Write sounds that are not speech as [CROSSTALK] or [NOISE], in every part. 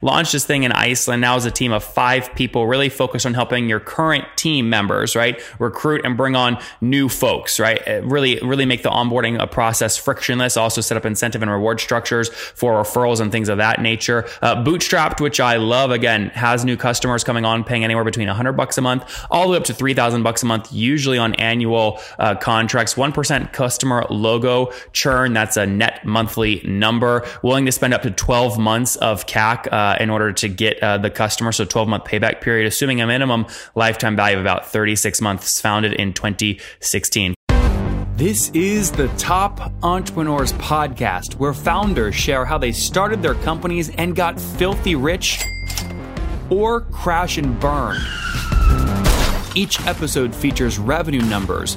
launched this thing in Iceland. Now is a team of five people, really focused on helping your current team members, right, recruit and bring on new folks, right? Really, really make the onboarding process frictionless. Also set up incentive and reward structures for referrals and things of that nature. Uh, Bootstrapped, which I love, again, has new customers coming on, paying anywhere between 100 bucks a month, all the way up to 3,000 bucks a month, usually on annual uh, contracts. 1% customer logo churn. That's a net monthly number. Willing to spend up to 12 months of CAC. Uh, uh, in order to get uh, the customer. So 12 month payback period, assuming a minimum lifetime value of about 36 months, founded in 2016. This is the Top Entrepreneurs Podcast, where founders share how they started their companies and got filthy rich or crash and burn. Each episode features revenue numbers,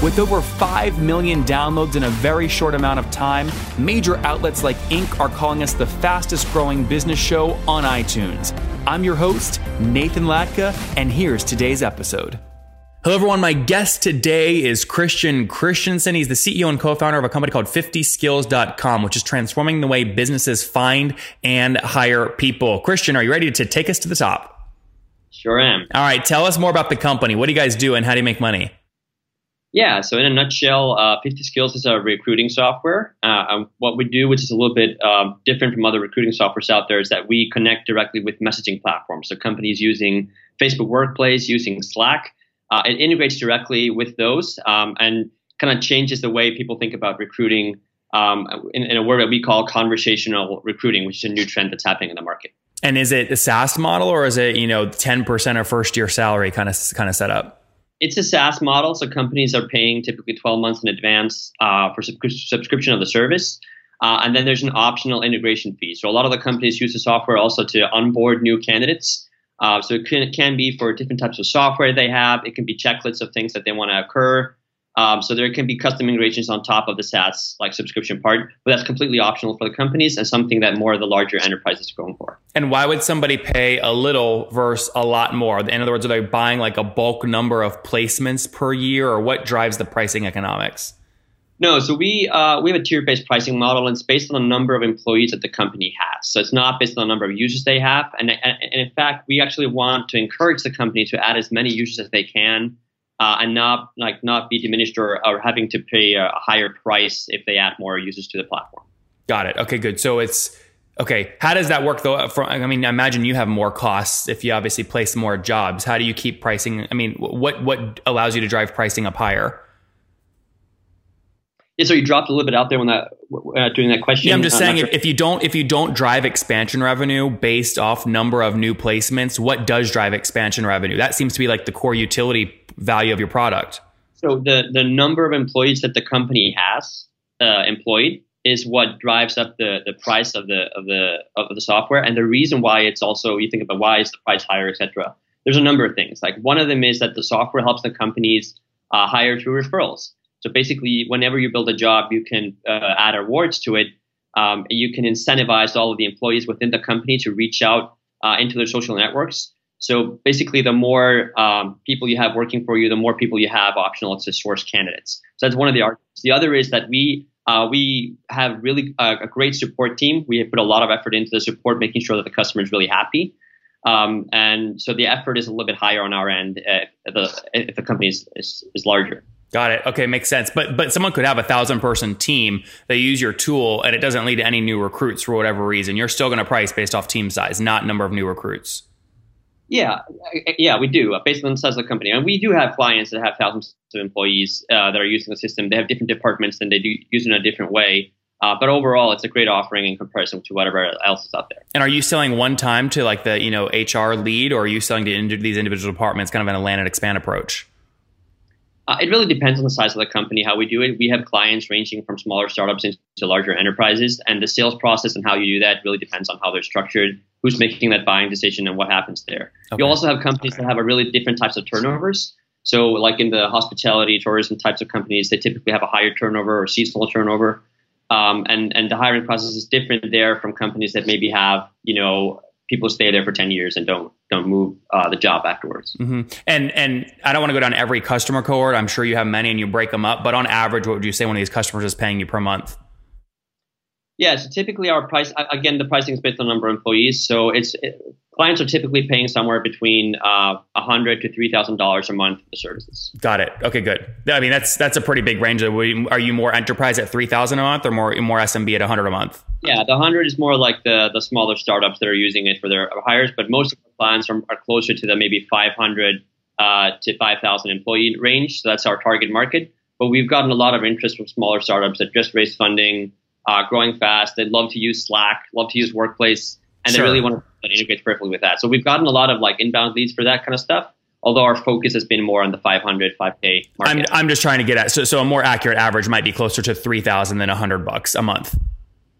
With over 5 million downloads in a very short amount of time, major outlets like Inc. are calling us the fastest growing business show on iTunes. I'm your host, Nathan Latka, and here's today's episode. Hello, everyone. My guest today is Christian Christensen. He's the CEO and co-founder of a company called 50skills.com, which is transforming the way businesses find and hire people. Christian, are you ready to take us to the top? Sure am. All right. Tell us more about the company. What do you guys do and how do you make money? Yeah, so in a nutshell, uh, 50 Skills is a recruiting software. Uh, what we do, which is a little bit uh, different from other recruiting softwares out there, is that we connect directly with messaging platforms. So companies using Facebook Workplace, using Slack, uh, it integrates directly with those um, and kind of changes the way people think about recruiting um, in, in a word that we call conversational recruiting, which is a new trend that's happening in the market. And is it a SaaS model or is it you know 10% of first year salary kind of kind of set up? It's a SaaS model, so companies are paying typically 12 months in advance uh, for sub- subscription of the service. Uh, and then there's an optional integration fee. So a lot of the companies use the software also to onboard new candidates. Uh, so it can, can, be for different types of software they have. It can be checklists of things that they want to occur. Um, so there can be custom integrations on top of the SaaS like subscription part, but that's completely optional for the companies and something that more of the larger enterprises are going for. And why would somebody pay a little versus a lot more? In other words, are they buying like a bulk number of placements per year, or what drives the pricing economics? No, so we uh, we have a tier-based pricing model, and it's based on the number of employees that the company has. So it's not based on the number of users they have, and, and, and in fact, we actually want to encourage the company to add as many users as they can uh, and not like not be diminished or, or having to pay a, higher price if they add more users to the platform. Got it. Okay, good. So it's okay. How does that work though? For, I mean, I imagine you have more costs if you obviously place more jobs. How do you keep pricing? I mean, what what allows you to drive pricing up higher? Yeah, so you dropped a little bit out there when that uh, during that question. Yeah, I'm just I'm saying sure. if you don't if you don't drive expansion revenue based off number of new placements, what does drive expansion revenue? That seems to be like the core utility value of your product. So the the number of employees that the company has uh, employed is what drives up the, the price of the of the of the software, and the reason why it's also you think about why is the price higher, etc. There's a number of things. Like one of them is that the software helps the companies uh, hire through referrals. So basically, whenever you build a job, you can uh, add rewards to it. Um, you can incentivize all of the employees within the company to reach out uh, into their social networks. So basically, the more um, people you have working for you, the more people you have optional to source candidates. So that's one of the arguments. The other is that we uh, we have really uh, a great support team. We put a lot of effort into the support, making sure that the customer is really happy. Um, and so the effort is a little bit higher on our end if the, if the company is, is, is larger. Got it. Okay, makes sense. But but someone could have a thousand person team. They use your tool, and it doesn't lead to any new recruits for whatever reason. You're still going to price based off team size, not number of new recruits. Yeah, yeah, we do uh, based on the size of the company, and we do have clients that have thousands of employees uh, that are using the system. They have different departments, and they do use it in a different way. Uh, but overall, it's a great offering in comparison to whatever else is out there. And are you selling one time to like the you know HR lead, or are you selling to these individual departments, kind of in a land and expand approach? Uh, it really depends on the size of the company, how we do it. We have clients ranging from smaller startups into larger enterprises, and the sales process and how you do that really depends on how they're structured, who's making that buying decision, and what happens there. Okay. You also have companies okay. that have a really different types of turnovers. So, like in the hospitality, tourism types of companies, they typically have a higher turnover or seasonal turnover. Um, and and the hiring process is different there from companies that maybe have you know people stay there for 10 years and don't don't move uh, the job afterwards. Mm-hmm. and and i don't want to go down every customer cohort. I'm sure you have many and you break them up but on average what would you say one of these customers is paying you per month yeah so typically our price again the pricing is based on number of employees. So it's it, clients are typically paying somewhere between uh, 100 to $3000 a month for the services. Got it. Okay good. I mean that's that's a pretty big range. Are you more enterprise at 3000 a month or more more smb at 100 a month? Yeah, the 100 is more like the the smaller startups that are using it for their hires, but most of our clients are, are closer to the maybe 500 uh, to 5,000 employee range. So that's our target market. But we've gotten a lot of interest from smaller startups that just raised funding, uh, growing fast. They love to use Slack, love to use Workplace, and sure. they really want to integrate perfectly with that. So we've gotten a lot of like inbound leads for that kind of stuff although our focus has been more on the 500 5k market. I'm, I'm just trying to get at so, so a more accurate average might be closer to 3000 than 100 bucks a month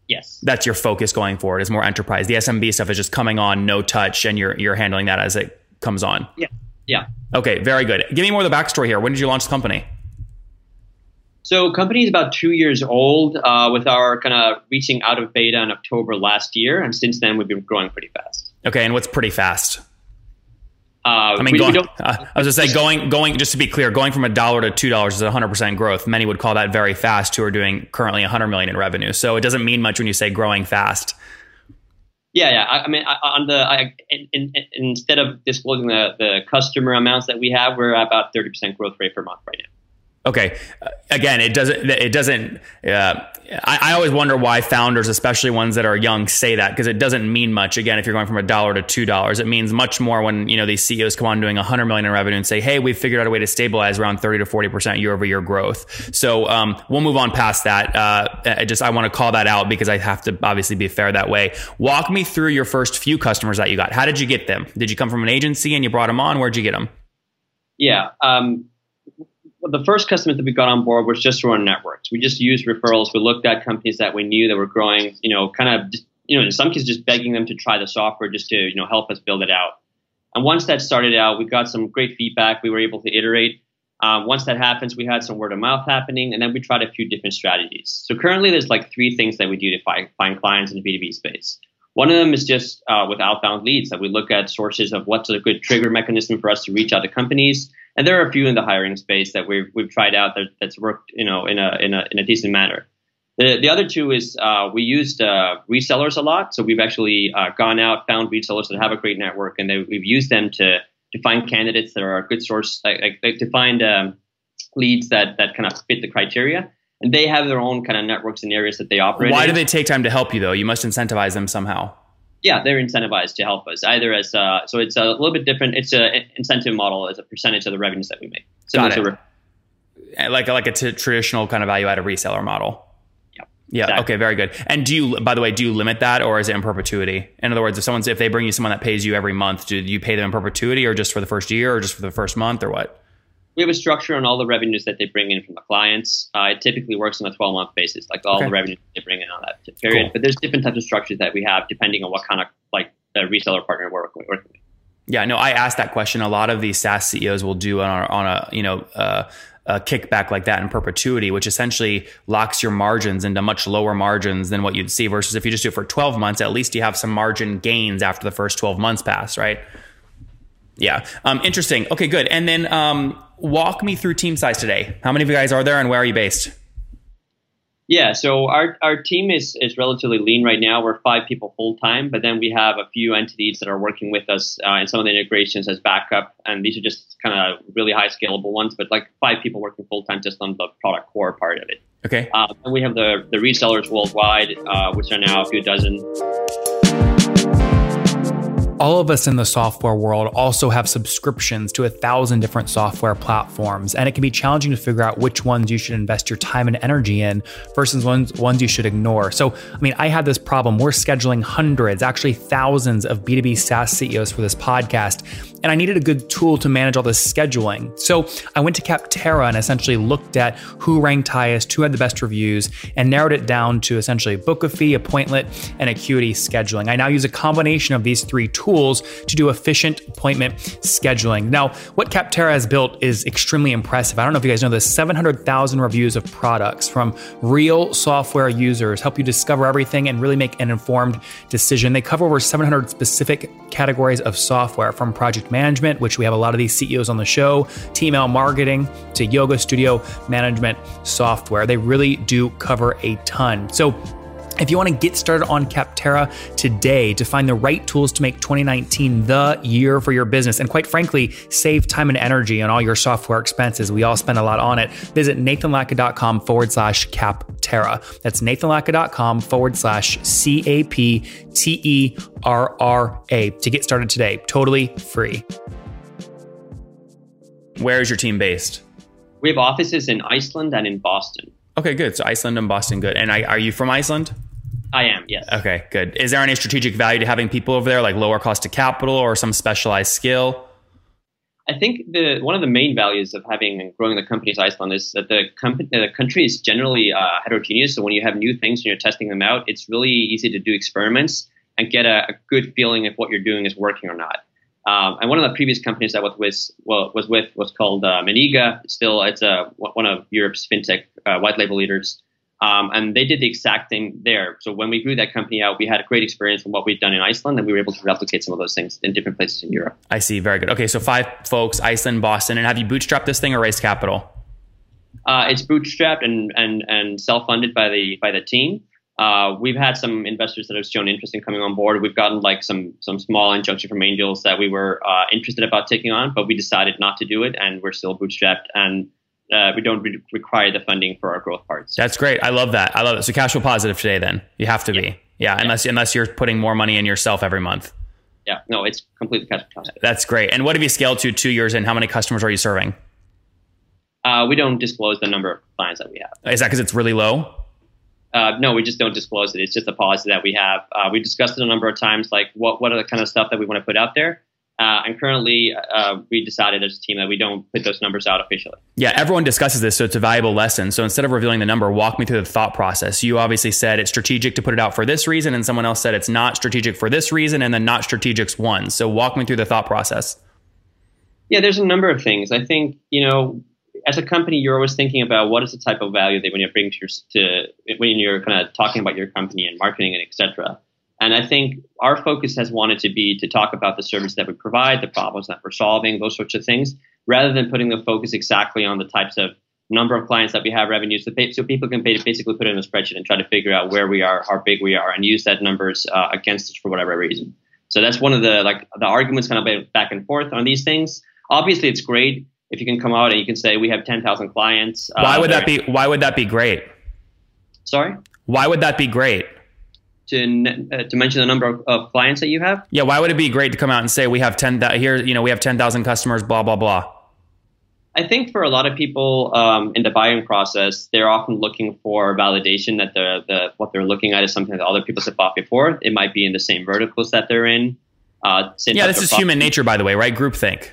Yes. That's your focus going forward is more enterprise. The SMB stuff is just coming on no touch and you're you're handling that as it comes on. Yeah. Yeah. Okay, very good. Give me more of the backstory here. When did you launch the company? So company is about two years old uh, with our kind of reaching out of beta in October last year. And since then we've been growing pretty fast. Okay. And what's pretty fast? Uh, I mean, we, going, we uh, I was just say going going just to be clear, going from a dollar to two dollars is 100 percent growth. Many would call that very fast. Who are doing currently 100 million in revenue. So it doesn't mean much when you say growing fast. Yeah, yeah. I, I mean, I, on the I, in, in, instead of disclosing the the customer amounts that we have, we're about 30 percent growth rate per month right now. Okay. Uh, again, it doesn't. It doesn't. Uh, I, I, always wonder why founders, especially ones that are young, say that because it doesn't mean much. Again, if you're going from a dollar to two dollars, it means much more when you know these CEOs come on doing a hundred million in revenue and say, "Hey, we've figured out a way to stabilize around thirty to forty percent year over year growth." So um, we'll move on past that. Uh, I just I want to call that out because I have to obviously be fair that way. Walk me through your first few customers that you got. How did you get them? Did you come from an agency and you brought them on? Where'd you get them? Yeah. Um, the first customers that we got on board was just through our networks. We just used referrals. We looked at companies that we knew that were growing, you know, kind of, you know, in some cases just begging them to try the software just to, you know, help us build it out. And once that started out, we got some great feedback. We were able to iterate. Uh, once that happens, we had some word of mouth happening, and then we tried a few different strategies. So currently, there's like three things that we do to find, find clients in the B2B space. One of them is just uh, with outbound leads that we look at sources of what's a good trigger mechanism for us to reach out to companies. And there are a few in the hiring space that we've, we've tried out that, that's worked, you know, in a, in a, in a decent manner. The, the other two is uh, we used uh, resellers a lot. So we've actually uh, gone out, found resellers that have a great network, and they, we've used them to, to find candidates that are a good source, like, like to find um, leads that, that kind of fit the criteria they have their own kind of networks and areas that they operate. Why in. do they take time to help you though? You must incentivize them somehow. Yeah, they're incentivized to help us either as uh, so it's a little bit different. It's an incentive model as a percentage of the revenues that we make. Got it. Re- like like a t- traditional kind of value added reseller model. Yeah. Yeah. Exactly. Okay. Very good. And do you, by the way, do you limit that, or is it in perpetuity? In other words, if someone's if they bring you someone that pays you every month, do you pay them in perpetuity, or just for the first year, or just for the first month, or what? We have a structure on all the revenues that they bring in from the clients. Uh, it typically works on a 12 month basis, like all okay. the revenues they bring in on that period. Cool. But there's different types of structures that we have depending on what kind of like the reseller partner we're working with. Yeah, no, I asked that question. A lot of these SaaS CEOs will do on a, on a you know uh, a kickback like that in perpetuity, which essentially locks your margins into much lower margins than what you'd see. Versus if you just do it for 12 months, at least you have some margin gains after the first 12 months pass, right? Yeah, um, interesting. Okay, good. And then um, walk me through team size today. How many of you guys are there and where are you based? Yeah, so our, our team is, is relatively lean right now. We're five people full time, but then we have a few entities that are working with us uh, in some of the integrations as backup. And these are just kind of really high scalable ones, but like five people working full time just on the product core part of it. Okay. Uh, and we have the, the resellers worldwide, uh, which are now a few dozen. All of us in the software world also have subscriptions to a thousand different software platforms, and it can be challenging to figure out which ones you should invest your time and energy in versus ones, ones you should ignore. So, I mean, I had this problem. We're scheduling hundreds, actually thousands of B2B SaaS CEOs for this podcast, and I needed a good tool to manage all this scheduling. So I went to Capterra and essentially looked at who ranked highest, who had the best reviews, and narrowed it down to essentially Bookafy, Appointlet, and Acuity scheduling. I now use a combination of these three tools tools to do efficient appointment scheduling. Now, what Capterra has built is extremely impressive. I don't know if you guys know this 700,000 reviews of products from real software users help you discover everything and really make an informed decision. They cover over 700 specific categories of software from project management, which we have a lot of these CEOs on the show, to email marketing, to yoga studio management software. They really do cover a ton. So, if you want to get started on Capterra today to find the right tools to make 2019 the year for your business, and quite frankly, save time and energy on all your software expenses, we all spend a lot on it. Visit nathanlatka.com forward slash Capterra. That's nathanlatka.com forward slash C A P T E R R A to get started today. Totally free. Where is your team based? We have offices in Iceland and in Boston. Okay, good. So Iceland and Boston, good. And I, are you from Iceland? I am, yes. Okay, good. Is there any strategic value to having people over there, like lower cost of capital or some specialized skill? I think the one of the main values of having and growing the company as Iceland is that the, company, the country is generally uh, heterogeneous. So when you have new things and you're testing them out, it's really easy to do experiments and get a, a good feeling if what you're doing is working or not. Um, and one of the previous companies I was with, well, was with was called uh, Meniga. Still, it's a, one of Europe's fintech uh, white label leaders. Um, and they did the exact thing there. So when we grew that company out, we had a great experience from what we've done in Iceland, and we were able to replicate some of those things in different places in Europe. I see. Very good. Okay, so five folks, Iceland, Boston, and have you bootstrapped this thing or raised capital? Uh, it's bootstrapped and and and self funded by the by the team. Uh, we've had some investors that have shown interest in coming on board. We've gotten like some some small injunction from angels that we were uh, interested about taking on, but we decided not to do it, and we're still bootstrapped and uh, we don't re- require the funding for our growth parts. That's great. I love that. I love it. So cash flow positive today, then you have to yeah. be. Yeah, yeah, unless unless you're putting more money in yourself every month. Yeah, no, it's completely cash flow positive. That's great. And what have you scaled to two years in? How many customers are you serving? Uh, we don't disclose the number of clients that we have. Is that because it's really low? Uh, no, we just don't disclose it. It's just a policy that we have. Uh, we discussed it a number of times, like what what are the kind of stuff that we want to put out there. Uh, and currently, uh, we decided as a team that we don't put those numbers out officially. Yeah, everyone discusses this, so it's a valuable lesson. So instead of revealing the number, walk me through the thought process. You obviously said it's strategic to put it out for this reason, and someone else said it's not strategic for this reason, and then not strategic's one. So walk me through the thought process. Yeah, there's a number of things. I think you know, as a company, you're always thinking about what is the type of value that when you're bringing to your to when you're kind of talking about your company and marketing and etc. And I think our focus has wanted to be to talk about the service that we provide, the problems that we're solving, those sorts of things, rather than putting the focus exactly on the types of number of clients that we have, revenues, so people can basically put it in a spreadsheet and try to figure out where we are, how big we are, and use that numbers uh, against us for whatever reason. So that's one of the like the arguments kind of back and forth on these things. Obviously, it's great if you can come out and you can say we have ten thousand clients. Uh, why would that be? Why would that be great? Sorry. Why would that be great? To uh, to mention the number of, of, clients that you have? Yeah, why would it be great to come out and say we have ten that here? You know, we have ten thousand customers. Blah blah blah. I think for a lot of people um, in the buying process, they're often looking for validation that the, the what they're looking at is something that other people have bought before. It might be in the same verticals that they're in. Uh, yeah, this is human nature, by the way, right? Groupthink.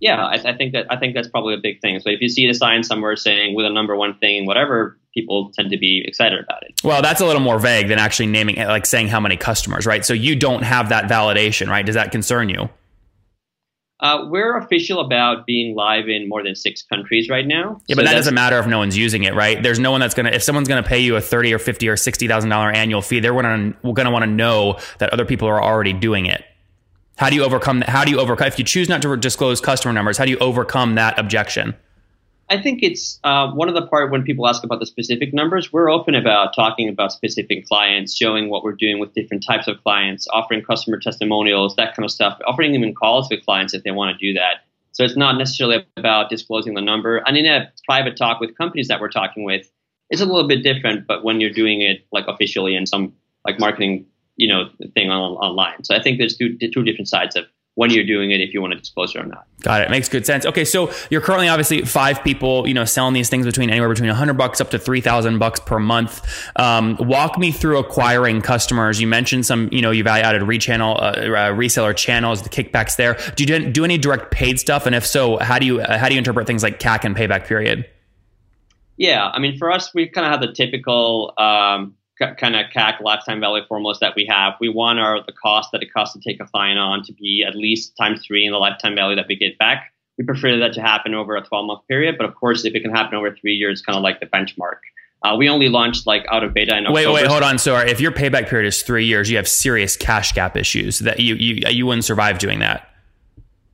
Yeah, I, I, think that I think that's probably a big thing. So if you see the sign somewhere saying with a number one thing, whatever, people tend to be excited about it. Well, that's a little more vague than actually naming, it like saying how many customers, right? So you don't have that validation, right? Does that concern you? Uh, we're official about being live in more than six countries right now. Yeah, so but that doesn't matter if no one's using it, right? There's no one that's gonna. If someone's gonna pay you a thirty or fifty or sixty thousand dollar annual fee, they're gonna gonna want to know that other people are already doing it. How do you overcome? That? How do you overcome? If you choose not to disclose customer numbers, how do you overcome that objection? I think it's uh, one of the part when people ask about the specific numbers, we're open about talking about specific clients, showing what we're doing with different types of clients, offering customer testimonials, that kind of stuff, offering even calls with clients if they want to do that. So it's not necessarily about disclosing the number. And in a private talk with companies that we're talking with, it's a little bit different. But when you're doing it like officially in some like marketing, you know, thing on, online, so I think there's two two different sides of when you're doing it if you want to disclose it or not. Got it. Makes good sense. Okay, so you're currently obviously five people, you know, selling these things between anywhere between 100 bucks up to 3,000 bucks per month. Um, walk me through acquiring customers. You mentioned some, you know, you've added rechannel, uh, uh, reseller channels, the kickbacks there. Do you do any direct paid stuff? And if so, how do you uh, how do you interpret things like CAC and payback period? Yeah, I mean, for us, we kind of have the typical um, kind of CAC lifetime value formulas that we have. We want our the cost that it costs to take a client on to be at least times three in the lifetime value that we get back. We prefer that to happen over a 12 month period, but of course, if it can happen over three years, kind of like the benchmark. Uh, we only launched like out of beta in Wait, wait, hold on. So if your payback period is three years, you have serious cash gap issues that you you you wouldn't survive doing that.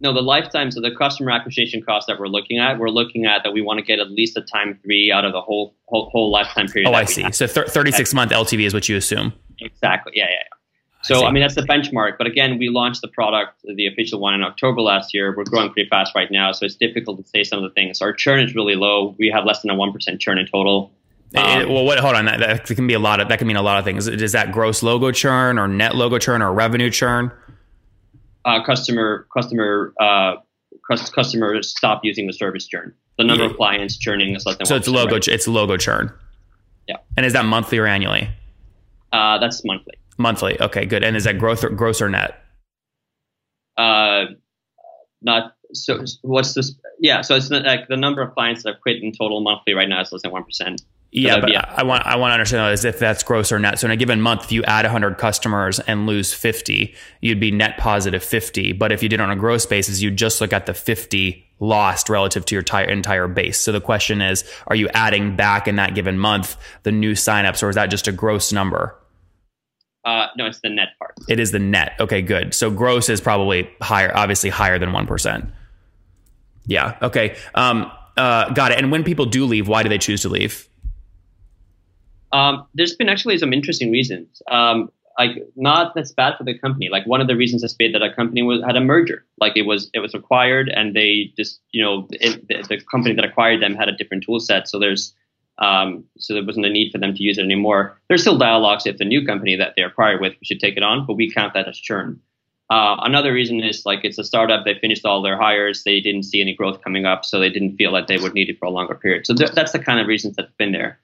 No, the lifetime, so the customer acquisition cost that we're looking at, we're looking at that we want to get at least a time three out of the whole whole, whole lifetime period. Oh, I see. have. So thir- 36 month LTV is what you assume. Exactly. Yeah, yeah. yeah. So see. I, mean that's the benchmark. But again, we launched the product, the official one, in October last year. We're growing pretty fast right now, so it's difficult to say some of the things. Our churn is really low. We have less than a one percent churn in total. It- Um, well, what? Hold on. That, that can be a lot of. That can mean a lot of things. Is that gross logo churn or net logo churn or revenue churn? Uh, customer customer uh, customers stop using the service churn. The number Yeah. of clients churning is less than So 1%, it's logo. right? It's logo churn. Yeah. And is that monthly or annually? Uh, that's monthly. Monthly. Okay, good. And is that growth or gross or net? Uh, not so. What's this? Yeah. So it's like the number of clients that have quit in total monthly right now is less than one percent. Yeah, but be- I want I want to understand is if that's gross or net. So in a given month, if you add 100 customers and lose 50, you'd be net positive 50. But if you did it on a gross basis, you'd just look at the 50 lost relative to your entire entire base. So the question is, are you adding back in that given month the new signups, or is that just a gross number? Uh, no, it's the net part. It is the net. Okay, good. So gross is probably higher, obviously higher than one percent. Yeah. Okay. Um. Uh. Got it. And when people do leave, why do they choose to leave? Um, there's been actually some interesting reasons. Um, like not that's bad for the company. Like one of the reasons has been that a company was had a merger. Like it was it was acquired, and they just you know it, the, the company that acquired them had a different tool set. So there's um, so there wasn't a need for them to use it anymore. There's still dialogues if the new company that they acquired with should take it on, but we count that as churn. Uh, another reason is like it's a startup. They finished all their hires. They didn't see any growth coming up, so they didn't feel that they would need it for a longer period. So th- that's the kind of reasons that's been there.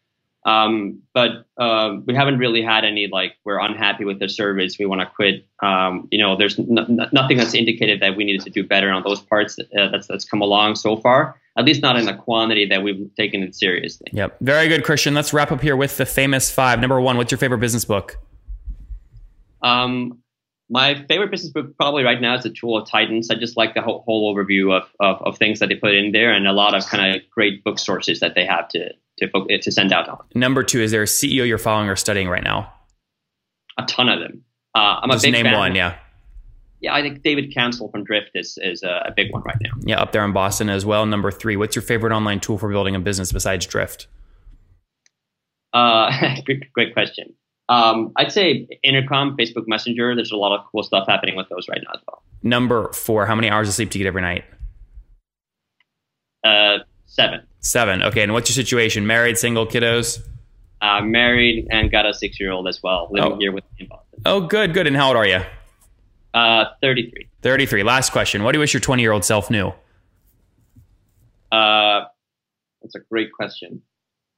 Um, but uh, we haven't really had any like we're unhappy with the service. We want to quit. Um, you know, there's n- n- nothing that's indicated that we needed to do better on those parts uh, that's that's come along so far. At least not in the quantity that we've taken it seriously. Yep. Very good, Christian. Let's wrap up here with the famous five. Number one, what's your favorite business book? Um, my favorite business book probably right now is the Tool of Titans. I just like the whole, whole overview of, of, of things that they put in there and a lot of kind of great book sources that they have to to to send out on. Number two, is there a CEO you're following or studying right now? A ton of them. Uh, I'm Just a big name fan. one. Yeah. Yeah, I think David Cancel from Drift is is a, a big one right now. Yeah. Up there in Boston as well. Number three, what's your favorite online tool for building a business besides Drift? Uh, [LAUGHS] great, great question. Um, I'd say Intercom, Facebook Messenger. There's a lot of cool stuff happening with those right now as well. Number four, how many hours of sleep do you get every night? Uh, seven. Seven. Okay. And what's your situation? Married, single, kiddos? Uh, married and got a six year old as well, living Oh. here with me in Boston. Oh, good, good. And how old are you? Uh, 33. 33. Last question. What do you wish your 20 year old self knew? Uh, that's a great question.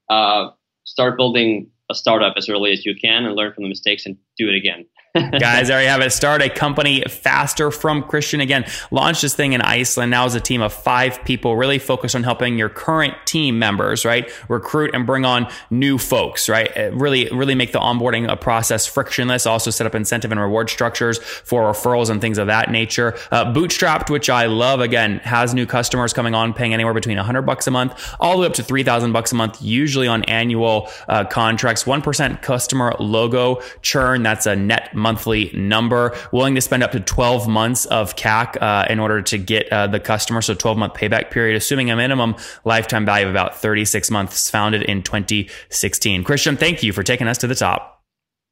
Uh, start building a startup as early as you can and learn from the mistakes and do it again. Guys, there you have it. Start a company faster from Christian. Again, launched this thing in Iceland. Now is a team of five people, really focused on helping your current team members, right? Recruit and bring on new folks, right? Uh, Really, really make the onboarding process frictionless. Also set up incentive and reward structures for referrals and things of that nature. Uh, Bootstrapped, which I love, again, has new customers coming on, paying anywhere between 100 bucks a month, all the way up to 3,000 bucks a month, usually on annual uh, contracts. 1% customer logo churn. That's a net monthly number. Willing to spend up to 12 months of CAC uh, in order to get uh, the customer. So 12 month payback period, assuming a minimum lifetime value of about 36 months, founded in 2016. Christian, thank you for taking us to the top.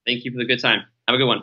Thank you for the good time. Have a good one.